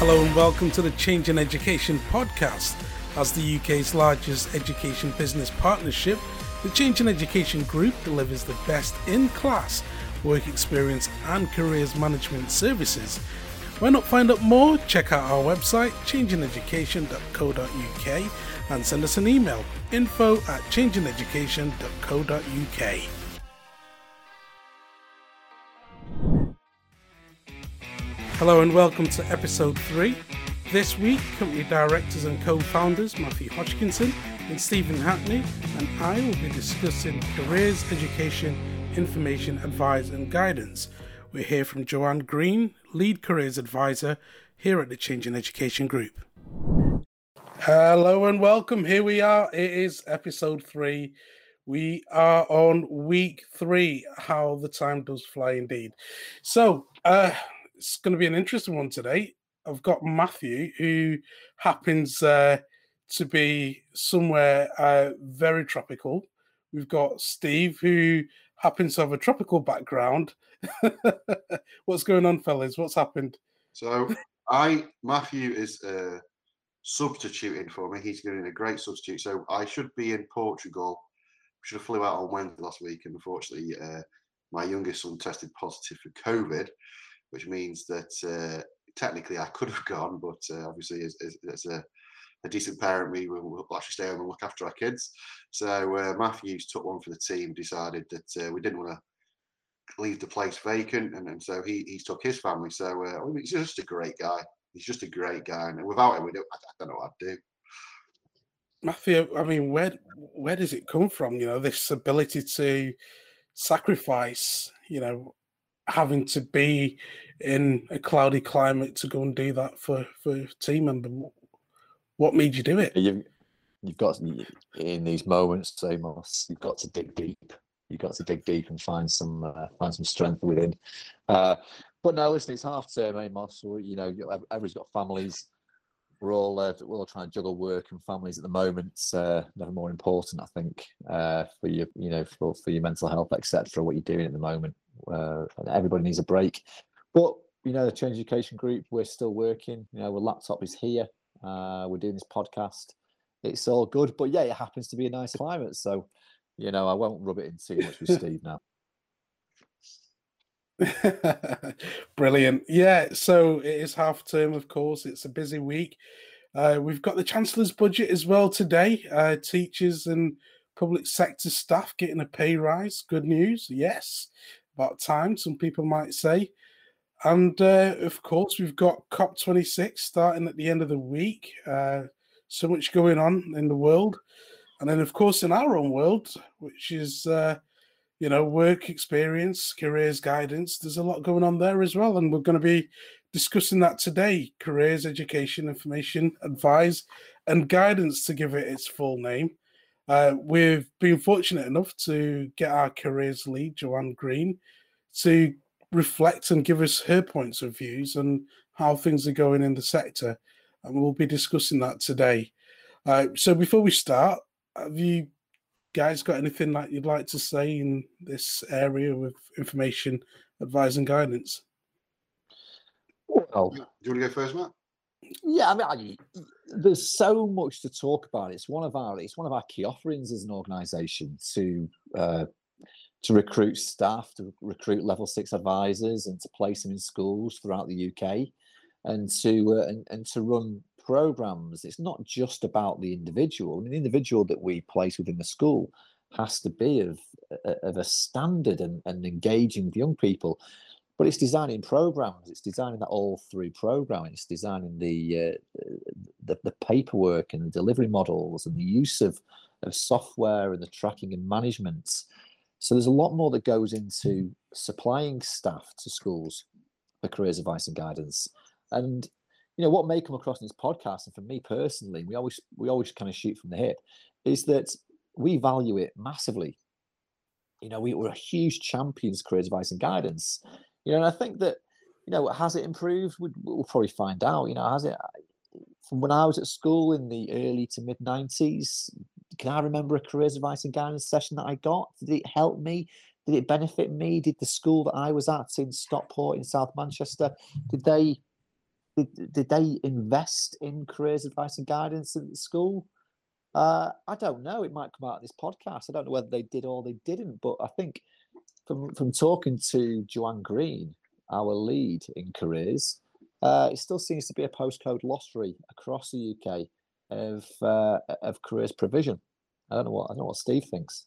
Hello and welcome to the Changing Education podcast. As the UK's largest education business partnership, the Changing Education Group delivers the best in class work experience and careers management services. Why not find out more? Check out our website, changingeducation.co.uk, and send us an email info at changingeducation.co.uk. Hello and welcome to episode 3. This week, company directors and co founders Matthew Hodgkinson and Stephen Hackney and I will be discussing careers, education, information, advice, and guidance. We're here from Joanne Green, lead careers advisor here at the Changing Education Group. Hello and welcome. Here we are. It is episode 3. We are on week three. How the time does fly indeed. So, uh, it's going to be an interesting one today. I've got Matthew, who happens uh, to be somewhere uh, very tropical. We've got Steve, who happens to have a tropical background. What's going on, fellas? What's happened? So, I Matthew is uh, substituting for me. He's getting a great substitute. So, I should be in Portugal. Should have flew out on Wednesday last week, and unfortunately, uh, my youngest son tested positive for COVID which means that uh, technically I could have gone, but uh, obviously as, as, as a, a, decent parent, we will actually stay home and look after our kids. So uh, Matthews took one for the team, decided that uh, we didn't want to leave the place vacant, and, and so he he took his family. So uh, he's just a great guy. He's just a great guy, and without him, we don't, I, I don't know what I'd do. Matthew, I mean, where where does it come from? You know, this ability to sacrifice, you know, having to be in a cloudy climate to go and do that for for team member. What made you do it? You've, you've got in these moments, Amos. You've got to dig deep. You've got to dig deep and find some uh, find some strength within. Uh, but no, listen, it's half term, Amos. So, you know, everybody's got families. We're all uh, we're all trying to juggle work and families at the moment. Uh, never more important, I think, uh, for your you know for, for your mental health, etc. What you're doing at the moment uh, everybody needs a break. But you know, the Change Education Group, we're still working. You know, our laptop is here. Uh, we're doing this podcast. It's all good, but yeah, it happens to be a nice climate. So, you know, I won't rub it in too much with Steve now. Brilliant. Yeah, so it is half term, of course. It's a busy week. Uh, we've got the Chancellor's budget as well today. Uh, teachers and public sector staff getting a pay rise. Good news. Yes about time, some people might say. And uh, of course, we've got COP26 starting at the end of the week. Uh, so much going on in the world. And then, of course, in our own world, which is, uh, you know, work experience, careers guidance, there's a lot going on there as well. And we're going to be discussing that today careers, education, information, advice, and guidance to give it its full name. Uh, we've been fortunate enough to get our careers lead, Joanne Green, to reflect and give us her points of views and how things are going in the sector. And we'll be discussing that today. Uh, so before we start, have you guys got anything that you'd like to say in this area with information, advice, and guidance? Well, do you want to go first, Matt? Yeah, I mean, I, there's so much to talk about. It's one of our it's one of our key offerings as an organisation to uh, to recruit staff, to recruit level six advisors, and to place them in schools throughout the UK, and to uh, and, and to run programs. It's not just about the individual. I mean, the individual that we place within the school has to be of of a standard and, and engaging with young people. But it's designing programs. It's designing that all through programming. It's designing the, uh, the, the paperwork and the delivery models and the use of of software and the tracking and management. So there's a lot more that goes into supplying staff to schools for careers advice and guidance and you know what may come across in this podcast and for me personally we always we always kind of shoot from the hip is that we value it massively you know we, we're huge champions careers advice and guidance you know, and I think that, you know, has it improved? We'd, we'll probably find out. You know, has it? From when I was at school in the early to mid 90s, can I remember a careers advice and guidance session that I got? Did it help me? Did it benefit me? Did the school that I was at in Stockport in South Manchester, did they did, did they invest in careers advice and guidance at the school? Uh, I don't know. It might come out of this podcast. I don't know whether they did or they didn't, but I think from from talking to Joanne Green, our lead in careers, uh, it still seems to be a postcode lottery across the UK of uh, of careers provision. I don't know what I don't know what Steve thinks.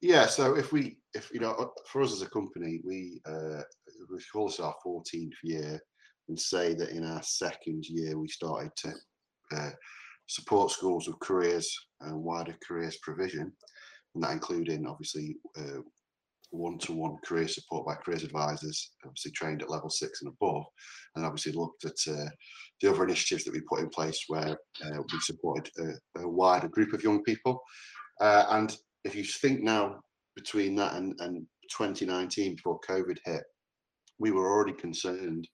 Yeah, so if we if you know for us as a company, we uh, we call this our 14th year, and say that in our second year we started to uh, support schools with careers and wider careers provision, and that including obviously uh, one-to-one career support by careers advisors, obviously trained at level six and above, and obviously looked at uh, the other initiatives that we put in place where uh, we supported a, a, wider group of young people. Uh, and if you think now between that and, and 2019 before COVID hit, we were already concerned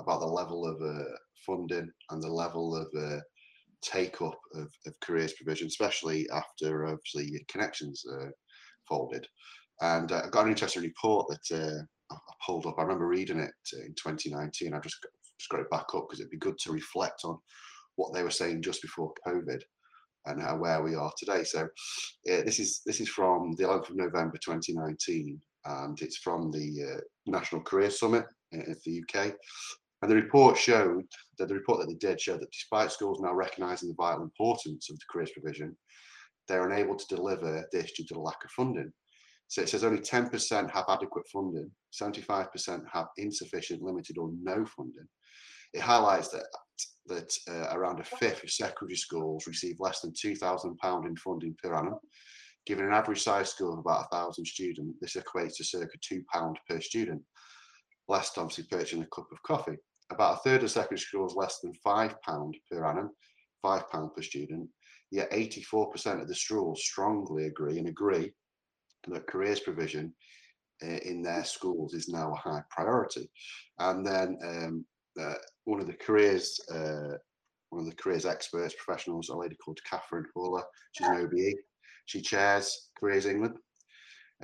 about the level of uh, funding and the level of uh, take up of, of careers provision, especially after obviously Connexions uh, folded. And uh, I got an interesting report that uh, I pulled up. I remember reading it in 2019. I just just got it back up because it'd be good to reflect on what they were saying just before COVID and how, where we are today. So this is this is from the 11th of November 2019, and it's from the uh, National Career Summit in the UK. And the report showed that the report that they did showed that despite schools now recognising the vital importance of the careers provision, they're unable to deliver this due to the lack of funding. So it says only 10% have adequate funding, 75% have insufficient, limited, or no funding. It highlights that that uh, around a fifth of secondary schools receive less than £2,000 in funding per annum. Given an average size school of about 1,000 students, this equates to circa £2 per student, less than obviously purchasing a cup of coffee. About a third of secondary schools less than £5 per annum, £5 per student, yet 84% of the schools strongly agree and agree that careers provision uh, in their schools is now a high priority. And then um, uh, one of the careers, uh, one of the careers experts, professionals, a lady called Catherine Haller, she's an OBE. She chairs Careers England.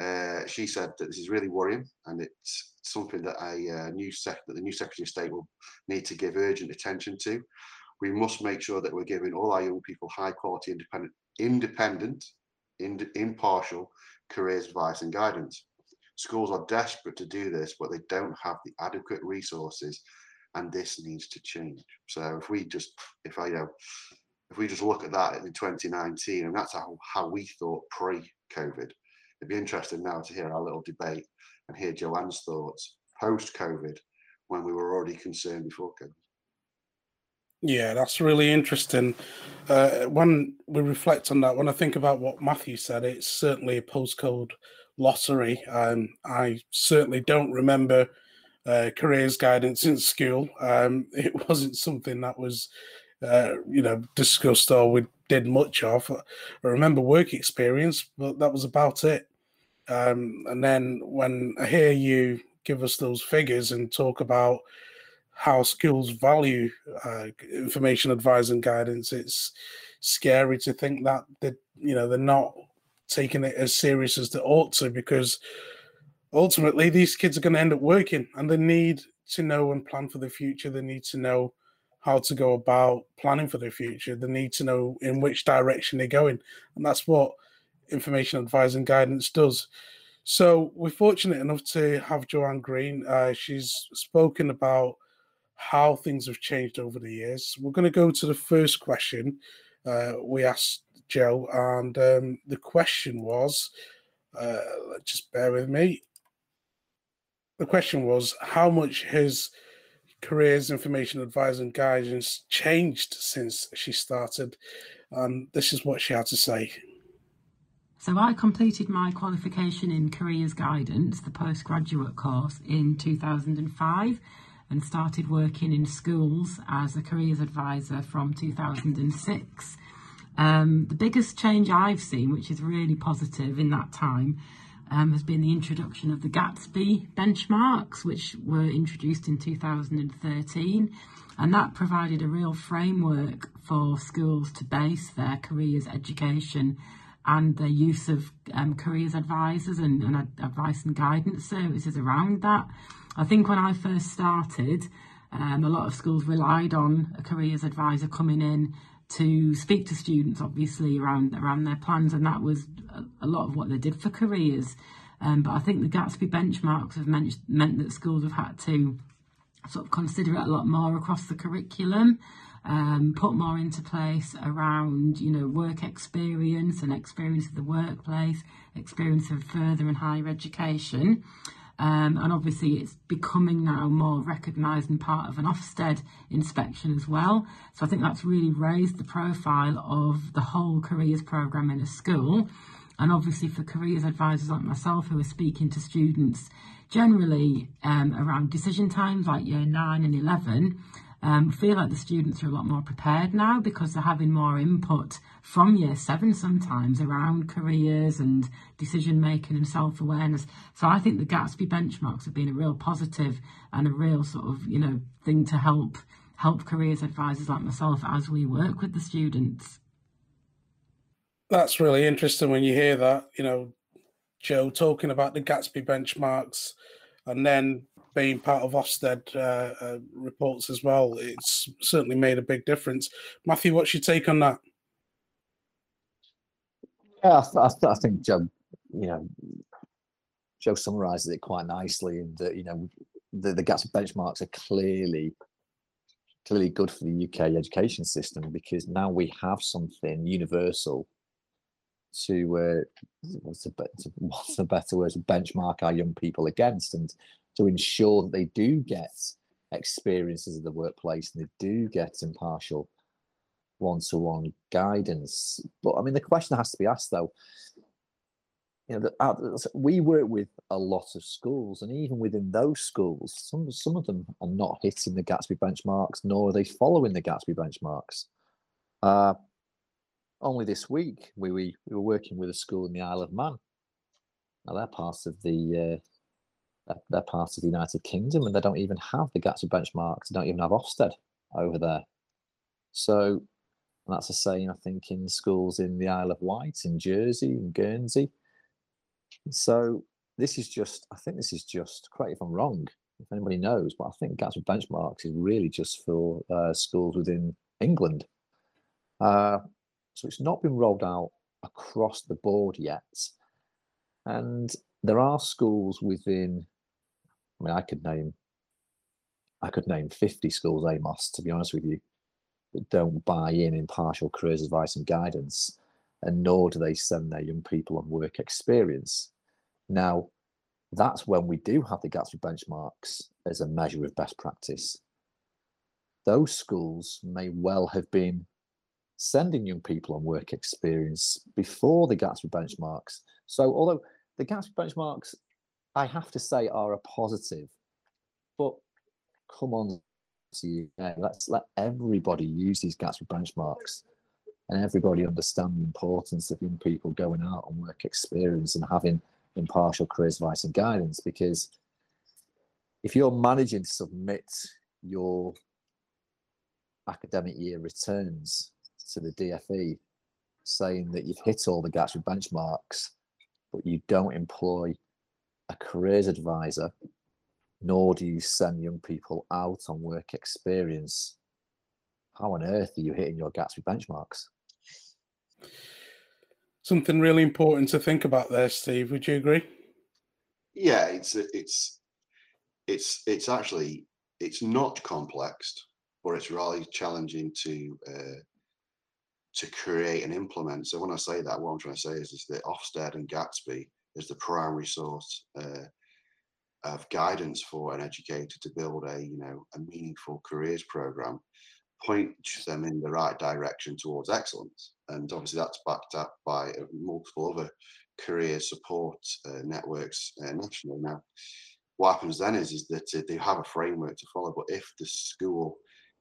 Uh, she said that this is really worrying, and it's something that a uh, new sec that the new Secretary of State will need to give urgent attention to. We must make sure that we're giving all our young people high quality, independent, independent, ind impartial careers advice and guidance. Schools are desperate to do this, but they don't have the adequate resources, and this needs to change. So if we just, if I, you know, if we just look at that in 2019, and that's how, how we thought pre-COVID, it'd be interesting now to hear our little debate and hear Joanne's thoughts post-COVID, when we were already concerned before COVID. Yeah, that's really interesting. Uh, when we reflect on that, when I think about what Matthew said, it's certainly a postcode lottery. Um, I certainly don't remember uh, careers guidance in school. Um, it wasn't something that was, uh, you know, discussed or we did much of. I remember work experience, but that was about it. Um, and then when I hear you give us those figures and talk about how schools value uh, information advice and guidance it's scary to think that that you know they're not taking it as serious as they ought to because ultimately these kids are going to end up working and they need to know and plan for the future. They need to know how to go about planning for their future. They need to know in which direction they're going. And that's what information advice and guidance does so we're fortunate enough to have joanne green uh, she's spoken about how things have changed over the years. We're going to go to the first question uh, we asked Jo, and um, the question was uh, just bear with me. The question was how much has careers information advisor and guidance changed since she started? And this is what she had to say. So I completed my qualification in careers guidance, the postgraduate course, in 2005 and started working in schools as a careers advisor from 2006. Um, the biggest change I've seen, which is really positive in that time, um, has been the introduction of the Gatsby benchmarks, which were introduced in 2013. And that provided a real framework for schools to base their careers education and the use of um, careers advisors and, and advice and guidance services around that. I think when I first started, Um, a lot of schools relied on a careers advisor coming in to speak to students, obviously around around their plans, and that was a, lot of what they did for careers. Um, but I think the Gatsby benchmarks have meant, meant that schools have had to sort of consider it a lot more across the curriculum, um, put more into place around, you know, work experience and experience of the workplace, experience of further and higher education. Um, and obviously, it's becoming now more recognised and part of an Ofsted inspection as well. So I think that's really raised the profile of the whole careers programme in a school. And obviously, for careers advisors like myself who are speaking to students generally um, around decision times like year nine and 11, um, feel like the students are a lot more prepared now because they're having more input from year seven sometimes around careers and decision making and self awareness. So I think the Gatsby benchmarks have been a real positive and a real sort of you know thing to help help careers advisors like myself as we work with the students. That's really interesting when you hear that, you know, Jo talking about the Gatsby benchmarks and then being part of Ofsted uh, uh, reports as well. It's certainly made a big difference. Matthew, what's your take on that? Yeah, I, th- I think Jo, you know, Jo summarises it quite nicely, and that you know, the the Gatsby benchmarks are clearly clearly good for the UK education system because now we have something universal to uh, what's, a, what's better word to benchmark our young people against and to ensure that they do get experiences of the workplace and they do get impartial one-to-one guidance. But i mean the question has to be asked though. You know uh, we work with a lot of schools and even within those schools some some of them are not hitting the gatsby benchmarks nor are they following the gatsby benchmarks. Uh, only this week we, we, we were working with a school in the Isle of Man. Now they're part of the uh, they're part of the United Kingdom, and they don't even have the Gatsby benchmarks. They don't even have Ofsted over there. So that's the same, I think, in schools in the Isle of Wight, in Jersey, in Guernsey. So this is just, I think this is just, correct if I'm wrong, if anybody knows, but I think Gatsby benchmarks is really just for uh, schools within England. Uh, so it's not been rolled out across the board yet. And there are schools within, I mean, I could name, I could name 50 schools, Amos, to be honest with you, that don't buy in impartial careers advice and guidance, and nor do they send their young people on work experience. Now, that's when we do have the Gatsby benchmarks as a measure of best practice. Those schools may well have been sending young people on work experience before the Gatsby benchmarks. So, although the Gatsby benchmarks, I have to say, are a positive, but come on, let's let everybody use these Gatsby benchmarks and everybody understand the importance of young people going out on work experience and having impartial careers advice and guidance because if you're managing to submit your academic year returns to the DFE saying that you've hit all the Gatsby benchmarks, but you don't employ a careers advisor, nor do you send young people out on work experience. How on earth are you hitting your Gatsby benchmarks? Something really important to think about there, Steve. Would you agree? Yeah, it's it's it's it's actually it's not complex, but it's really challenging to uh, to create and implement. So when I say that, what I'm trying to say is, is that Ofsted and Gatsby is the primary source uh, of guidance for an educator to build a you know a meaningful careers program, point them in the right direction towards excellence, and obviously that's backed up by uh, multiple other career support uh, networks uh, nationally. Now, what happens then is is that uh, they have a framework to follow, but if the school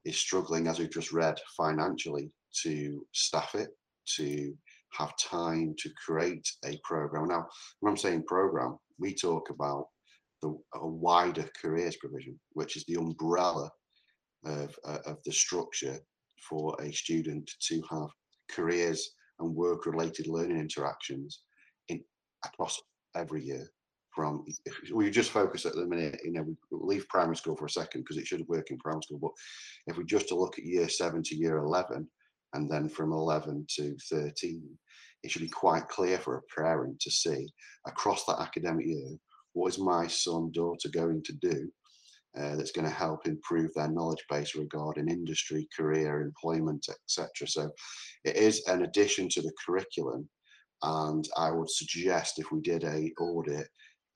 is struggling, as we've just read, financially to staff it, to have time to create a program. Now, when I'm saying program, we talk about the a wider careers provision, which is the umbrella of, uh, of the structure for a student to have careers and work-related learning interactions in across every year. from we just focus at the minute, you know, we leave primary school for a second because it should work in primary school. But if we just to look at year seven to year 11, and then from 11 to 13, it should be quite clear for a parent to see across that academic year what is my son, daughter going to do uh, that's going to help improve their knowledge base regarding industry, career, employment, etc. So it is an addition to the curriculum. And I would suggest if we did a audit,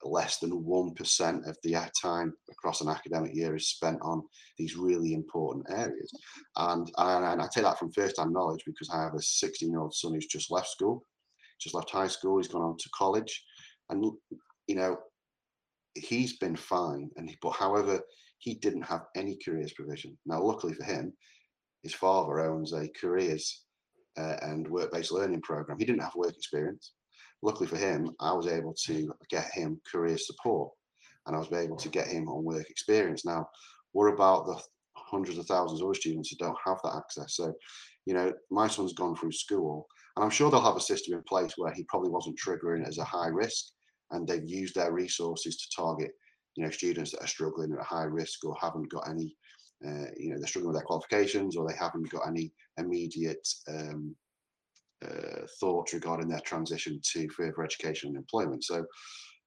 less than 1% of the time across an academic year is spent on these really important areas. And, and I take that from first-hand knowledge because I have a 16-year-old son who's just left school, just left high school, he's gone on to college. And, you know, he's been fine. And But however, he didn't have any careers provision. Now, luckily for him, his father owns a careers uh, and work-based learning program. He didn't have work experience luckily for him, I was able to get him career support and I was able to get him on work experience. Now, what about the hundreds of thousands of other students who don't have that access? So, you know, my son's gone through school and I'm sure they'll have a system in place where he probably wasn't triggering as a high risk and they've used their resources to target, you know, students that are struggling at a high risk or haven't got any, uh, you know, they're struggling with their qualifications or they haven't got any immediate um, uh, thoughts regarding their transition to further education and employment. So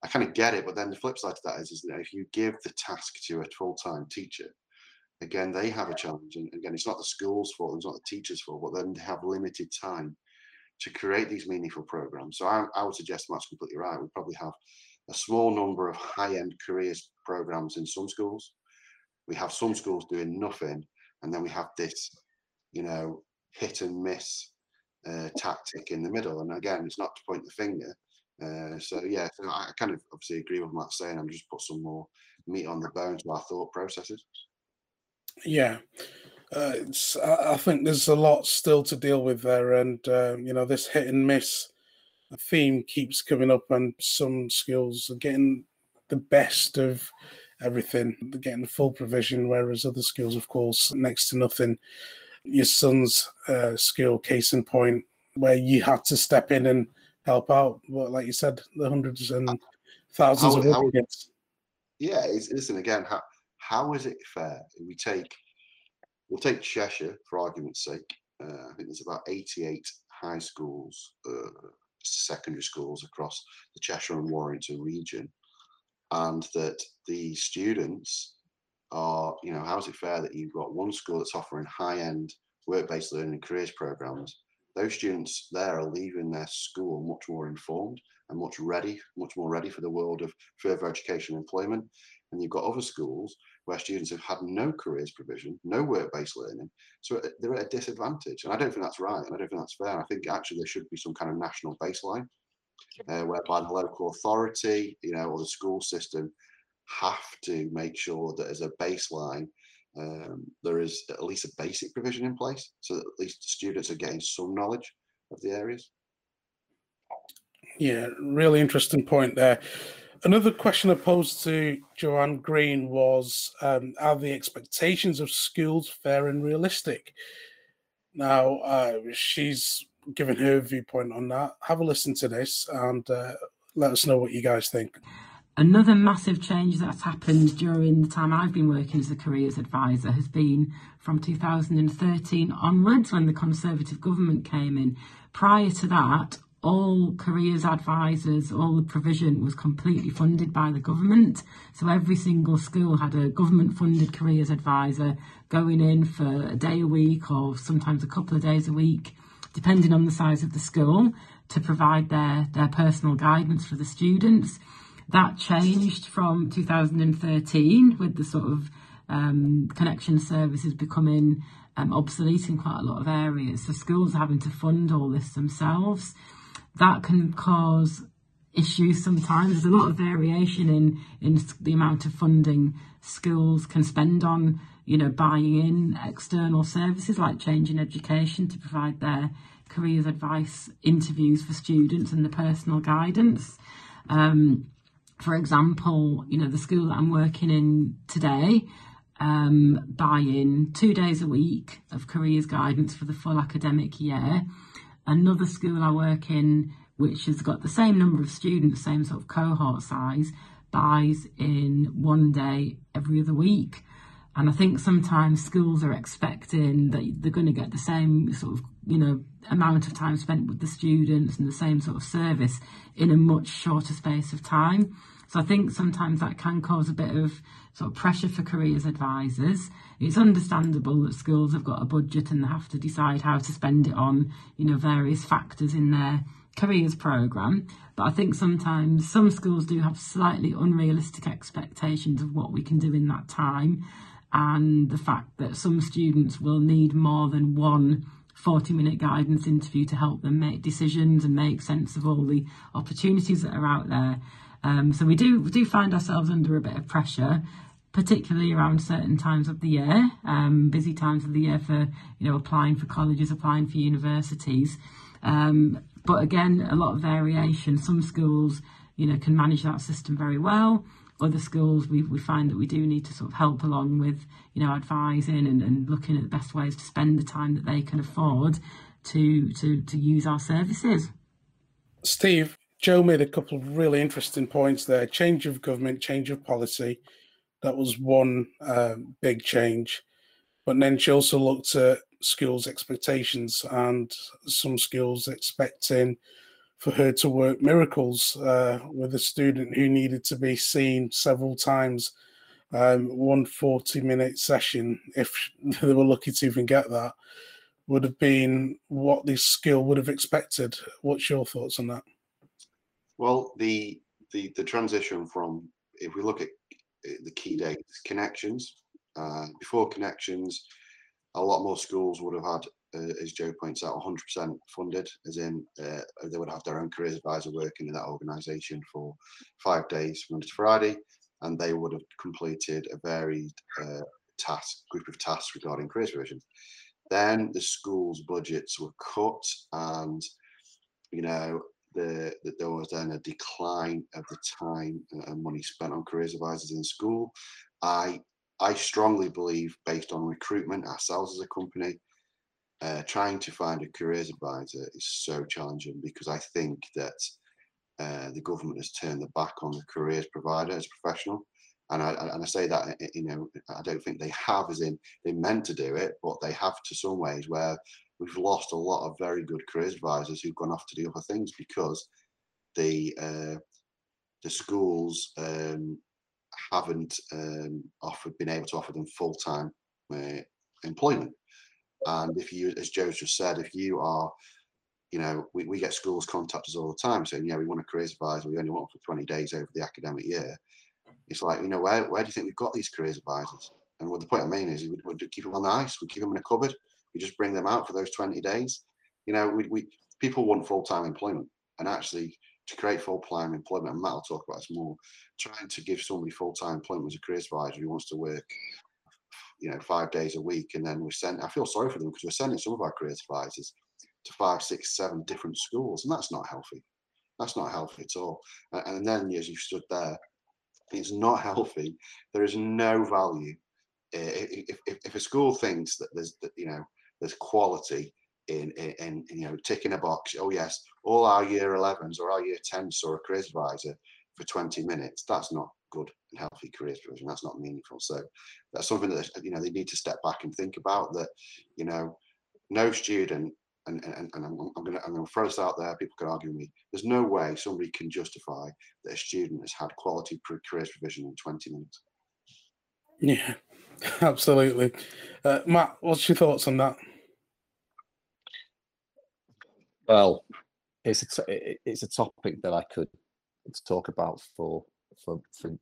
I kind of get it, but then the flip side to that is, is that if you give the task to a full-time teacher, again they have a challenge, and again it's not the school's fault, it's not the teacher's fault, but then they have limited time to create these meaningful programs. So I, I would suggest Matt's completely right. We probably have a small number of high-end careers programs in some schools. We have some schools doing nothing, and then we have this, you know, hit and miss uh, tactic in the middle. And again, it's not to point the finger. Uh, so yeah, so I kind of obviously agree with Matt saying. I'm just put some more meat on the bone to our thought processes. Yeah, uh, I think there's a lot still to deal with there, and uh, you know this hit and miss theme keeps coming up, and some skills are getting the best of everything, They're getting full provision, whereas other skills, of course, next to nothing your son's uh, skill case in point where you had to step in and help out. But like you said, the hundreds and thousands how, of how, kids. Yeah, listen again. How how is it fair? We take we'll take Cheshire for argument's sake. Uh, I think there's about 88 high schools, uh, secondary schools across the Cheshire and Warrington region, and that the students are, you know, how is it fair that you've got one school that's offering high-end work-based learning and careers programs? Those students there are leaving their school much more informed and much ready, much more ready for the world of further education and employment. And you've got other schools where students have had no careers provision, no work-based learning, so they're at a disadvantage. And I don't think that's right, and I don't think that's fair. I think actually there should be some kind of national baseline uh, whereby the local authority, you know, or the school system have to make sure that as a baseline, um, there is at least a basic provision in place so that at least students are getting some knowledge of the areas. Yeah, really interesting point there. Another question I posed to Joanne Green was um, Are the expectations of schools fair and realistic? Now, uh, she's given her viewpoint on that. Have a listen to this and uh, let us know what you guys think. Another massive change that's happened during the time I've been working as a careers advisor has been from 2013 onwards when the Conservative government came in. Prior to that, all careers advisors, all the provision was completely funded by the government. So every single school had a government funded careers advisor going in for a day a week or sometimes a couple of days a week, depending on the size of the school, to provide their, their personal guidance for the students. That changed from 2013 with the sort of um, connection services becoming um, obsolete in quite a lot of areas. So schools are having to fund all this themselves. That can cause issues sometimes. There's a lot of variation in in the amount of funding schools can spend on, you know, buying in external services like changing education to provide their careers advice interviews for students and the personal guidance. Um, for example, you know, the school that I'm working in today, um, in two days a week of careers guidance for the full academic year. Another school I work in which has got the same number of students, same sort of cohort size, buys in one day every other week. And I think sometimes schools are expecting that they're going to get the same sort of, you know, amount of time spent with the students and the same sort of service in a much shorter space of time. So I think sometimes that can cause a bit of sort of pressure for careers advisors. It's understandable that schools have got a budget and they have to decide how to spend it on, you know, various factors in their careers program. But I think sometimes some schools do have slightly unrealistic expectations of what we can do in that time and the fact that some students will need more than one 40 minute guidance interview to help them make decisions and make sense of all the opportunities that are out there. Um, so we do we do find ourselves under a bit of pressure, particularly around certain times of the year, um, busy times of the year for you know applying for colleges, applying for universities. Um, but again, a lot of variation. Some schools, you know, can manage that system very well other schools, we, we find that we do need to sort of help along with, you know, advising and, and looking at the best ways to spend the time that they can afford to to to use our services. Steve, Jo made a couple of really interesting points there. Change of government, change of policy. That was one um, big change. But then she also looked at schools' expectations and some schools expecting for her to work miracles uh, with a student who needed to be seen several times. Um, one 40 minute session, if they were lucky to even get that, would have been what this skill would have expected. What's your thoughts on that? Well, the the the transition from if we look at eh, the key dates, Connexions. Uh, before Connexions, a lot more schools would have had uh, as Jo points out, 100% funded, as in uh, they would have their own careers advisor working in that organisation for five days, Monday to Friday, and they would have completed a varied uh, task group of tasks regarding careers provision. Then the school's budgets were cut, and you know the, the, there was then a decline of the time and money spent on careers advisors in school. I I strongly believe, based on recruitment ourselves as a company, uh, trying to find a careers advisor is so challenging because I think that uh, the government has turned the back on the careers provider as a professional. And I, and I say that, you know, I don't think they have, as in they meant to do it, but they have to some ways where we've lost a lot of very good careers advisors who've gone off to do other things because the uh, the schools um, haven't um, offered been able to offer them full time uh, employment. And if you, as Jo's just said, if you are, you know, we, we get schools contact us all the time saying, yeah, we want a careers advisor, we only want for 20 days over the academic year. It's like, you know, where, where do you think we've got these careers advisors? And what the point I mean is, we would keep them on the ice, we keep them in a cupboard, we just bring them out for those 20 days. You know, we, we people want full time employment, and actually to create full time employment, and Matt will talk about this more. Trying to give somebody full time employment as a careers advisor who wants to work you know, five days a week. And then we send, I feel sorry for them because we're sending some of our careers advisors to five, six, seven different schools. And that's not healthy. That's not healthy at all. And then as you stood there, it's not healthy. There is no value. If, if, if a school thinks that there's, that, you know, there's quality in, in, in, you know, ticking a box, oh yes, all our year 11s or our year 10s saw a careers advisor for 20 minutes. That's not good and healthy careers provision. That's not meaningful. So that's something that you know they need to step back and think about. That you know, no student, and and, and I'm, I'm gonna I'm gonna throw this out there. People can argue with me. There's no way somebody can justify that a student has had quality careers provision in 20 minutes. Yeah, absolutely. Uh, Matt, what's your thoughts on that? Well, it's a t- it's a topic that I could talk about for for for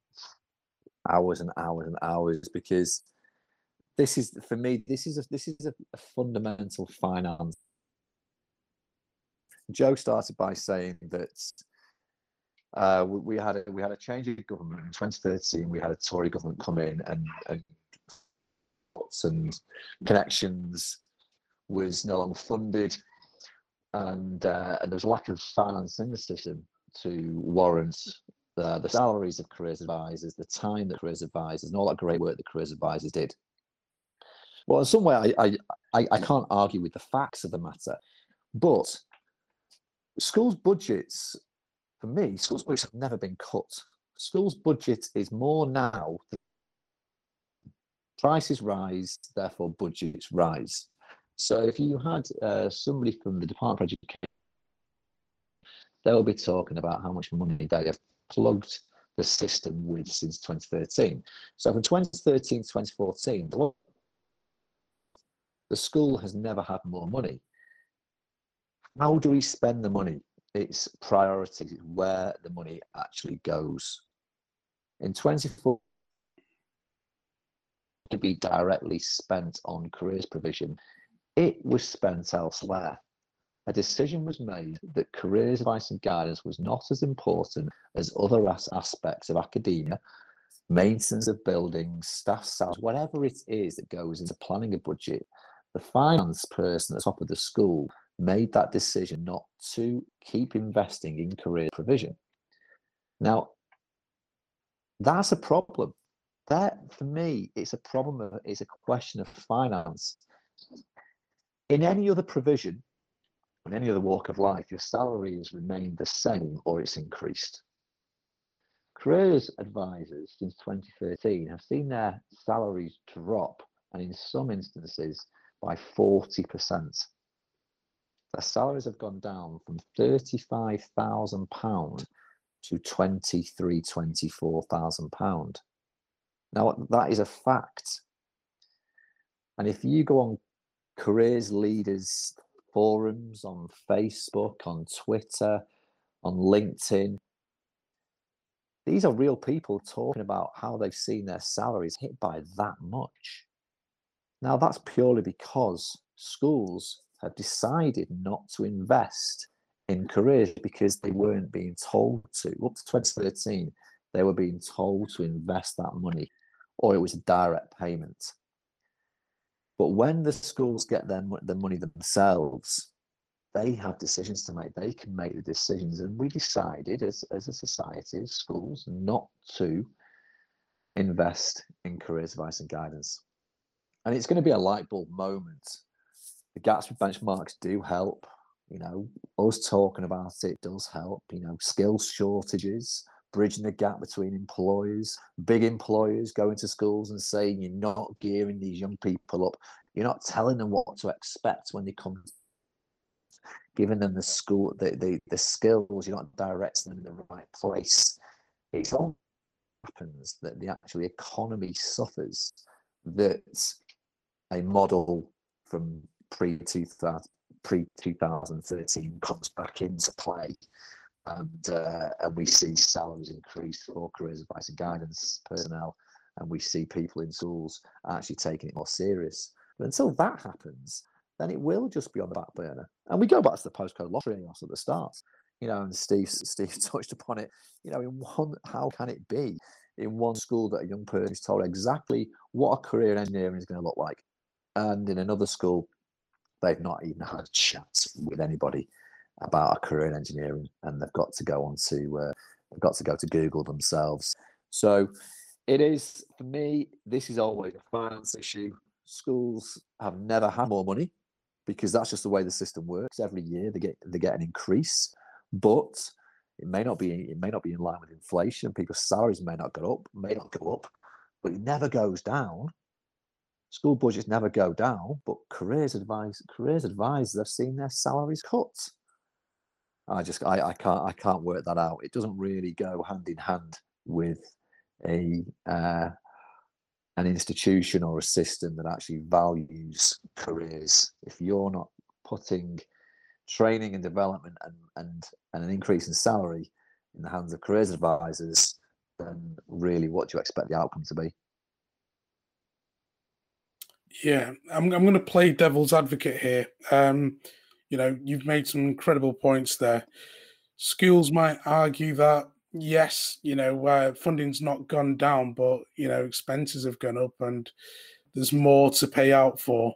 hours and hours and hours because this is for me this is a this is a, a fundamental finance jo started by saying that uh, we, we, had a we had a change of government in 2013 we had a tory government come in and and and Connexions was no longer funded and uh, and there's a lack of finance in the system to warrant the, the salaries of careers advisors, the time that careers advisors, and all that great work that careers advisors did. Well, in some way, I, I, I can't argue with the facts of the matter, but schools' budgets, for me, schools' budgets have never been cut. Schools' budget is more now. Prices rise, therefore budgets rise. So if you had uh, somebody from the Department of Education, they'll be talking about how much money they have plugged the system with since 2013. So from 2013 to 2014, the school has never had more money. How do we spend the money? It's priorities, where the money actually goes. In 2014, to be directly spent on careers provision, it was spent elsewhere. A decision was made that careers advice and guidance was not as important as other as- aspects of academia, maintenance of buildings, staff salaries, whatever it is that goes into planning a budget. The finance person at the top of the school made that decision not to keep investing in career provision. Now, that's a problem. That, for me, it's a problem. It's a question of finance. In any other provision, in any other walk of life, your salary has remained the same or it's increased. Careers advisors since 2013 have seen their salaries drop, and in some instances, by 40%. Their salaries have gone down from £35,000 to £23,000, £24,000. Now, that is a fact. And if you go on careers leaders forums, on Facebook, on Twitter, on LinkedIn, these are real people talking about how they've seen their salaries hit by that much. Now, that's purely because schools have decided not to invest in careers because they weren't being told to. Up to 2013, they were being told to invest that money, or it was a direct payment. But when the schools get their the money themselves, they have decisions to make. They can make the decisions, and we decided as as a society, schools, not to invest in careers advice and guidance. And it's going to be a light bulb moment. The Gatsby benchmarks do help. You know, us talking about it does help. You know, skills shortages, bridging the gap between employers, big employers going to schools and saying you're not gearing these young people up. You're not telling them what to expect when they come, giving them the school, the, the, the skills, you're not directing them in the right place. It's all happens that the actual economy suffers that a model from pre 2013 comes back into play and uh, and we see salaries increase for careers advice and guidance personnel and we see people in schools actually taking it more serious. But until that happens then it will just be on the back burner. And we go back to the postcode lottery also at the start. You know and steve steve touched upon it. You know in one how can it be in one school that a young person is told exactly what a career in engineering is going to look like? And in another school they've not even had a chat with anybody about a career in engineering, and they've got to go on to uh, they've got to go to Google themselves. So it is for me. This is always a finance issue. Schools have never had more money because that's just the way the system works. Every year they get they get an increase, but it may not be it may not be in line with inflation. People's salaries may not go up, may not go up, but it never goes down School budgets never go down, but careers advice careers advisors have seen their salaries cut. I just I, I can't I can't work that out. It doesn't really go hand in hand with a uh, an institution or a system that actually values careers. If you're not putting training and development and, and, and an increase in salary in the hands of careers advisors, then really what do you expect the outcome to be? Yeah, I'm, I'm going to play devil's advocate here. Um, you know, you've made some incredible points there. Schools might argue that yes, you know, uh, funding's not gone down, but you know, expenses have gone up, and there's more to pay out for.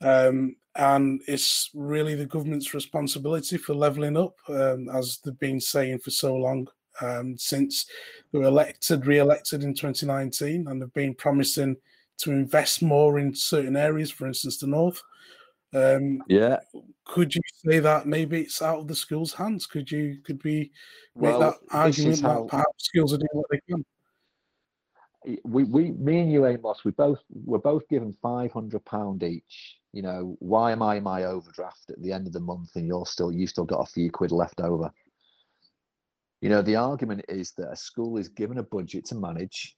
Um, and it's really the government's responsibility for levelling up, um, as they've been saying for so long um, since they were elected, re-elected in 2019, and they've been promising to invest more in certain areas, for instance, the north. Um, yeah. Could you say that maybe it's out of the school's hands? Could you could we make Well, that argument is that perhaps schools are doing what they can? we, we me and you amos we both we're both given 500 pound each you know why am i in my overdraft at the end of the month and you're still you still got a few quid left over you know the argument is that a school is given a budget to manage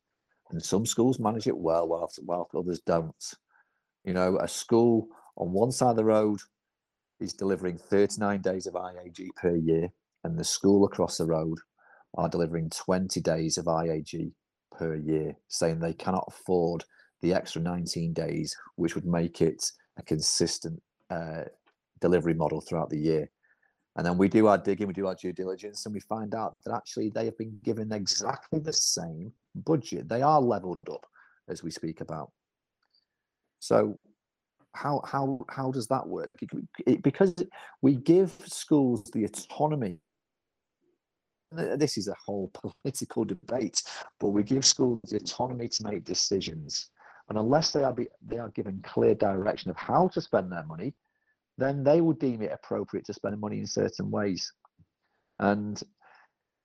and some schools manage it well whilst, whilst others don't you know a school on one side of the road is delivering 39 days of iag per year and the school across the road are delivering 20 days of iag per year, saying they cannot afford the extra 19 days, which would make it a consistent uh, delivery model throughout the year. And then we do our digging, we do our due diligence, and we find out that actually they have been given exactly the same budget. They are leveled up as we speak about. So, how how how does that work? Because we give schools the autonomy this is a whole political debate, but we give schools the autonomy to make decisions. And unless they are be, they are given clear direction of how to spend their money, then they will deem it appropriate to spend money in certain ways. And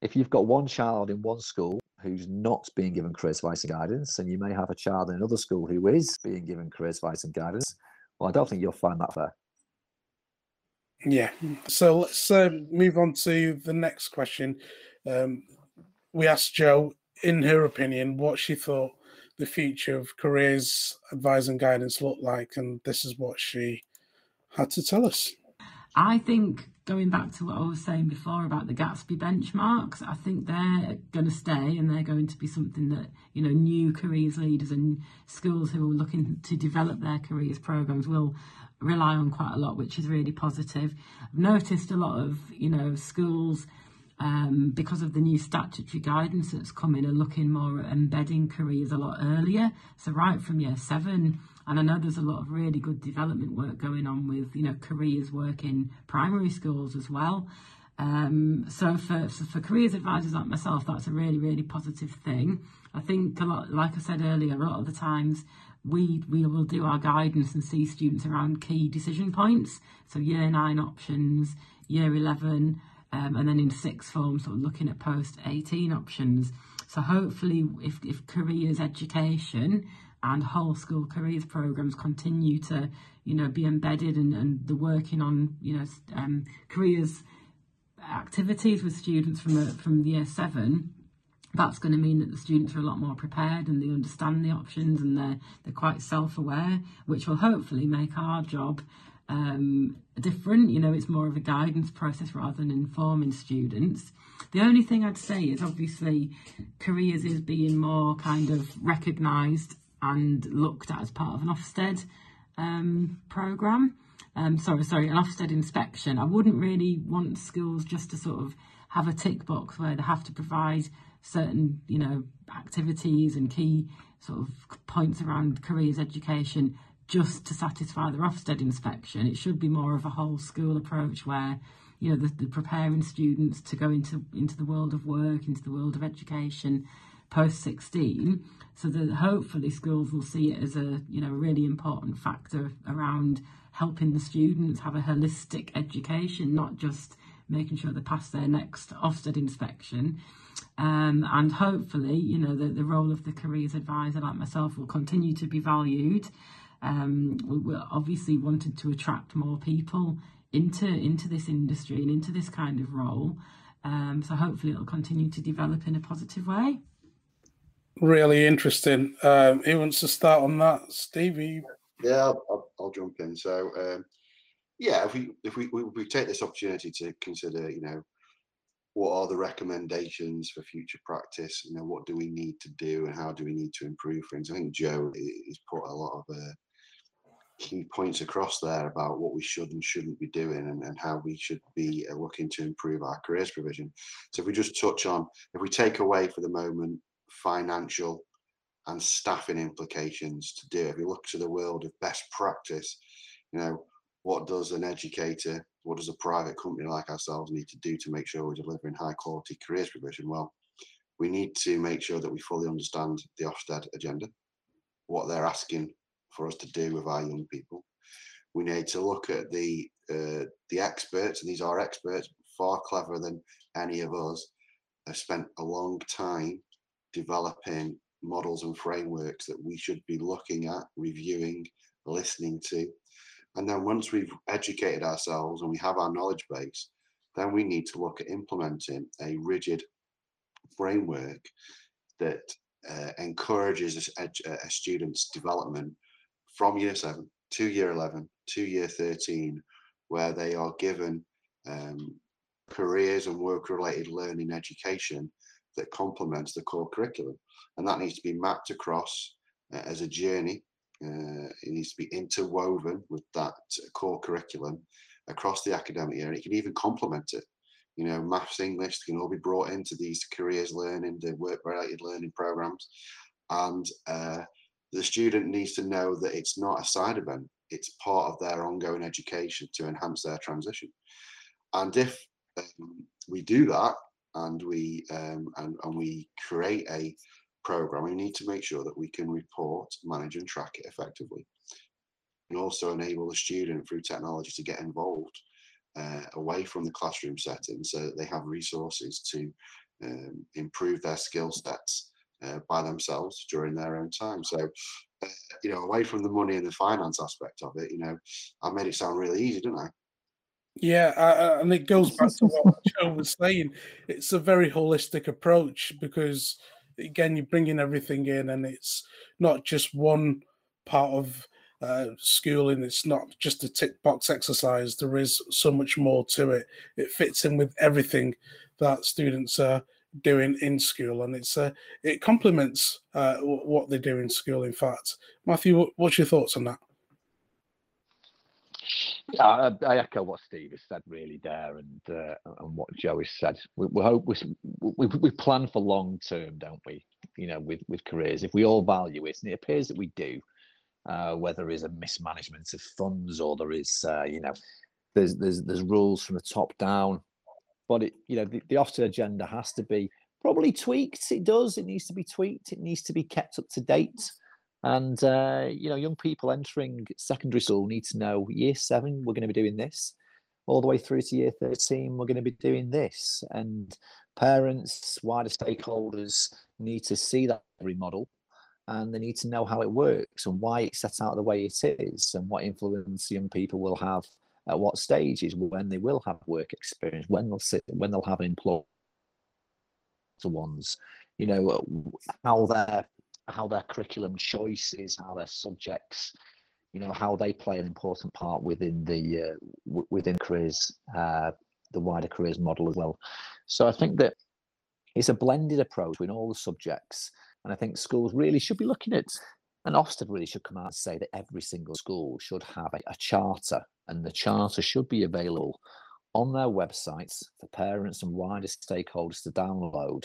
if you've got one child in one school who's not being given career advice and guidance, and you may have a child in another school who is being given career advice and guidance, well, I don't think you'll find that fair. Yeah. So let's uh, move on to the next question. Um, we asked Jo, in her opinion, what she thought the future of careers advice and guidance looked like, and this is what she had to tell us. I think going back to what I was saying before about the Gatsby benchmarks, I think they're going to stay and they're going to be something that you know new careers leaders and schools who are looking to develop their careers programs will rely on quite a lot, which is really positive. I've noticed a lot of you know schools. Um, because of the new statutory guidance that's coming, are looking more at embedding careers a lot earlier. So right from year seven, and I know there's a lot of really good development work going on with you know careers work in primary schools as well. Um, so for for careers advisors like myself, that's a really really positive thing. I think a lot, like I said earlier, a lot of the times we we will do our guidance and see students around key decision points. So year nine options, year eleven, um, and then in sixth form, sort of looking at post eighteen options. So hopefully, if if careers education and whole school careers programs continue to you know be embedded and, and the working on you know um, careers activities with students from the, from year seven that's going to mean that the students are a lot more prepared and they understand the options and they're they're quite self-aware which will hopefully make our job um, different. You know it's more of a guidance process rather than informing students. The only thing I'd say is obviously careers is being more kind of recognised and looked at as part of an Ofsted um, program. Um, sorry, sorry, an Ofsted inspection. I wouldn't really want schools just to sort of have a tick box where they have to provide certain, you know, activities and key sort of points around careers education just to satisfy the Ofsted inspection. It should be more of a whole school approach where, you know, the, the preparing students to go into into the world of work, into the world of education post 16 so that hopefully schools will see it as a you know a really important factor around helping the students have a holistic education not just making sure they pass their next Ofsted inspection. Um, and hopefully you know the, the role of the careers advisor like myself will continue to be valued. Um, we- obviously wanted to attract more people into into this industry and into this kind of role. Um, so hopefully it'll continue to develop in a positive way Really interesting. Um, who wants to start on that, Stevie? Yeah, I'll, I'll, jump in. So, um, yeah, if we if we, we we take this opportunity to consider, you know, what are the recommendations for future practice? You know, what do we need to do, and how do we need to improve things? I think Jo has put a lot of uh, key points across there about what we should and shouldn't be doing, and, and how we should be uh, looking to improve our careers provision. So, if we just touch on, if we take away for the moment financial and staffing implications to do. If you look to the world of best practice, you know, what does an educator, what does a private company like ourselves need to do to make sure we're delivering high quality careers provision? Well, we need to make sure that we fully understand the Ofsted agenda, what they're asking for us to do with our young people. We need to look at the uh, the experts, and these are experts, far cleverer than any of us, have spent a long time developing models and frameworks that we should be looking at, reviewing, listening to. And then once we've educated ourselves and we have our knowledge base, then we need to look at implementing a rigid framework that uh, encourages a, a, student's development from year seven to year 11 to year 13, where they are given um, careers and work related learning education that complements the core curriculum. And that needs to be mapped across uh, as a journey. Uh, it needs to be interwoven with that core curriculum across the academic year. And it can even complement it. You know, maths, English can all be brought into these careers learning, the work related learning programs. And uh, the student needs to know that it's not a side event, it's part of their ongoing education to enhance their transition. And if um, we do that and we um, and, and we create a program, we need to make sure that we can report, manage, and track it effectively. And also enable the student through technology to get involved uh, away from the classroom setting so that they have resources to um, improve their skill sets uh, by themselves during their own time. So, uh, you know, away from the money and the finance aspect of it, you know, I made it sound really easy, didn't I? Yeah, uh, and it goes back to what Jo was saying. It's a very holistic approach because, again, you're bringing everything in, and it's not just one part of uh, schooling. It's not just a tick box exercise. There is so much more to it. It fits in with everything that students are doing in school, and it's uh, it complements uh, what they do in school. In fact, Matthew, what's your thoughts on that? Yeah, I, I, echo what Steve has said really there, and uh, and what Jo has said. We, we hope we, we we plan for long term, don't we? You know, with with careers, if we all value it, and it appears that we do, uh, whether there is a mismanagement of funds or there is, uh, you know, there's there's there's rules from the top down, but it you know the, the Ofsted agenda has to be probably tweaked. It does. It needs to be tweaked. It needs to be kept up to date. And uh, you know, young people entering secondary school need to know year seven we're going to be doing this, all the way through to year thirteen we're going to be doing this, and parents, wider stakeholders need to see that remodel, and they need to know how it works and why it's set out the way it is, and what influence young people will have at what stages when they will have work experience, when they'll sit, when they'll have employed ones, you know, how their how their curriculum choices, how their subjects, you know, how they play an important part within the uh, w- within careers, uh, the wider careers model as well. So I think that it's a blended approach in all the subjects, and I think schools really should be looking at. And Ofsted really should come out and say that every single school should have a, a charter, and the charter should be available on their websites for parents and wider stakeholders to download,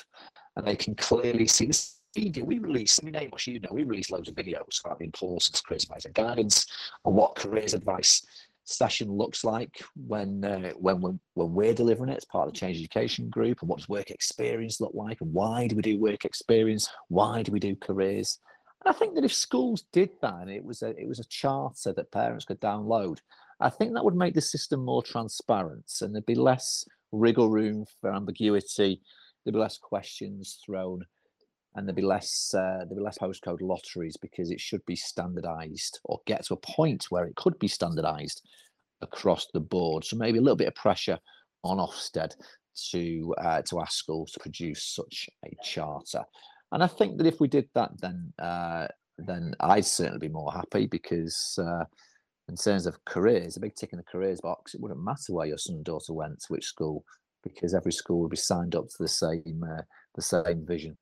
and they can clearly see this video, we release, I mean, you know, we release loads of videos about the importance of careers advice and guidance and what careers advice session looks like when uh, when when when we're delivering it as part of the change education group and what does work experience look like and why do we do work experience? Why do we do careers? And i think that if schools did that and it was a it was a charter that parents could download i think that would make the system more transparent and there'd be less wriggle room for ambiguity. There'd be less questions thrown and there'll be less uh, there'll be less postcode lotteries because it should be standardized or get to a point where it could be standardized across the board. So maybe a little bit of pressure on Ofsted to uh, to ask schools to produce such a charter. And I think that if we did that, then uh, then I'd certainly be more happy because uh, in terms of careers, a big tick in the careers box, it wouldn't matter where your son and daughter went to which school because every school would be signed up to the same uh, the same vision.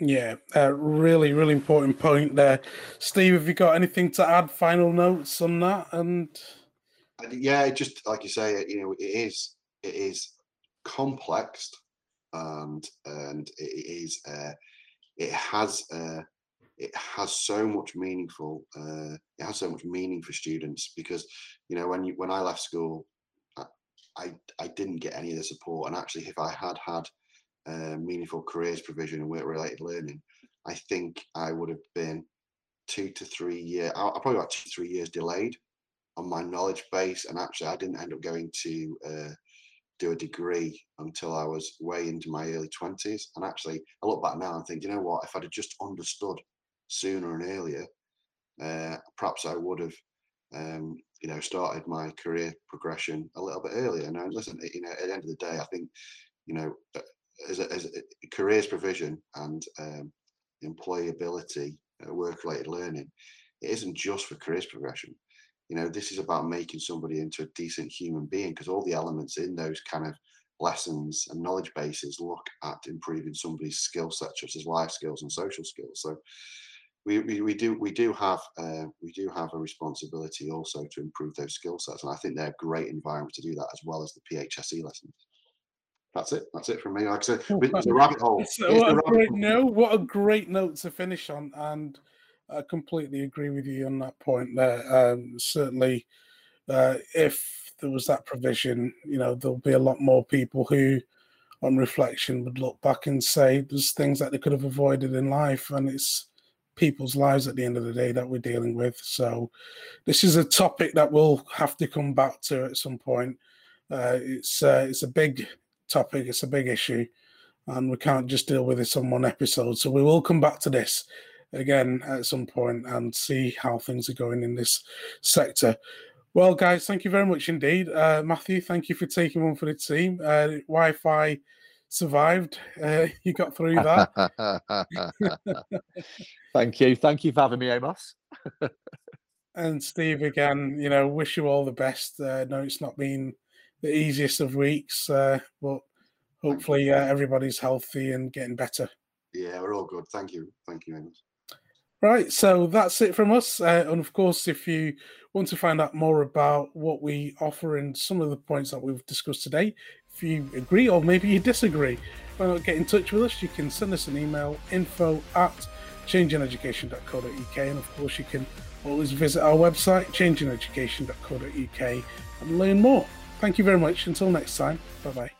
Yeah, uh, really, really important point there. Steve, have you got anything to add? Final notes on that? And yeah, just like you say, you know, it is it is complex, and and it is uh, it has uh, it has so much meaningful. Uh, it has so much meaning for students because you know when you when I left school, I I, I didn't get any of the support, and actually, if I had had meaningful careers provision and work related learning, I think I would have been two to three years, I probably about two, three years delayed on my knowledge base. And actually, I didn't end up going to uh, do a degree until I was way into my early 20s. And actually, I look back now and think, you know what, if I'd have just understood sooner and earlier, uh, perhaps I would have, um, you know, started my career progression a little bit earlier. And listen, you know, at the end of the day, I think, you know, as a, as a careers provision and um, employability, uh, work-related learning, it isn't just for careers progression. You know, this is about making somebody into a decent human being because all the elements in those kind of lessons and knowledge bases look at improving somebody's skill set, such as life skills and social skills. So we, we, we do we do have uh, we do have a responsibility also to improve those skill sets, and I think they're a great environment to do that as well as the PHSE lessons. That's it. That's it from me. Like I said, it's a rabbit hole. what, a great, no, what a great note to finish on, and I completely agree with you on that point there. Um, certainly, uh, if there was that provision, you know, there'll be a lot more people who, on reflection, would look back and say there's things that they could have avoided in life, and it's people's lives at the end of the day that we're dealing with. So, this is a topic that we'll have to come back to at some point. Uh, it's uh, it's a big topic, it's a big issue, and we can't just deal with this on one episode. So, we will come back to this again at some point and see how things are going in this sector. Well, guys, thank you very much indeed. Uh, Matthew, thank you for taking one for the team. Uh, Wi Fi survived. Uh, you got through that. thank you. Thank you for having me, Amos. and Steve, again, you know, wish you all the best. Uh, no, it's not been the easiest of weeks, uh, but hopefully uh, everybody's healthy and getting better. Yeah, we're all good. Thank you. Thank you, Amos. Right, so that's it from us. Uh, and of course, if you want to find out more about what we offer and some of the points that we've discussed today, if you agree or maybe you disagree, not get in touch with us? You can send us an email info at changingeducation.co.uk. And of course, you can always visit our website, changingeducation.co.uk, and learn more. Thank you very much. Until next time, bye bye.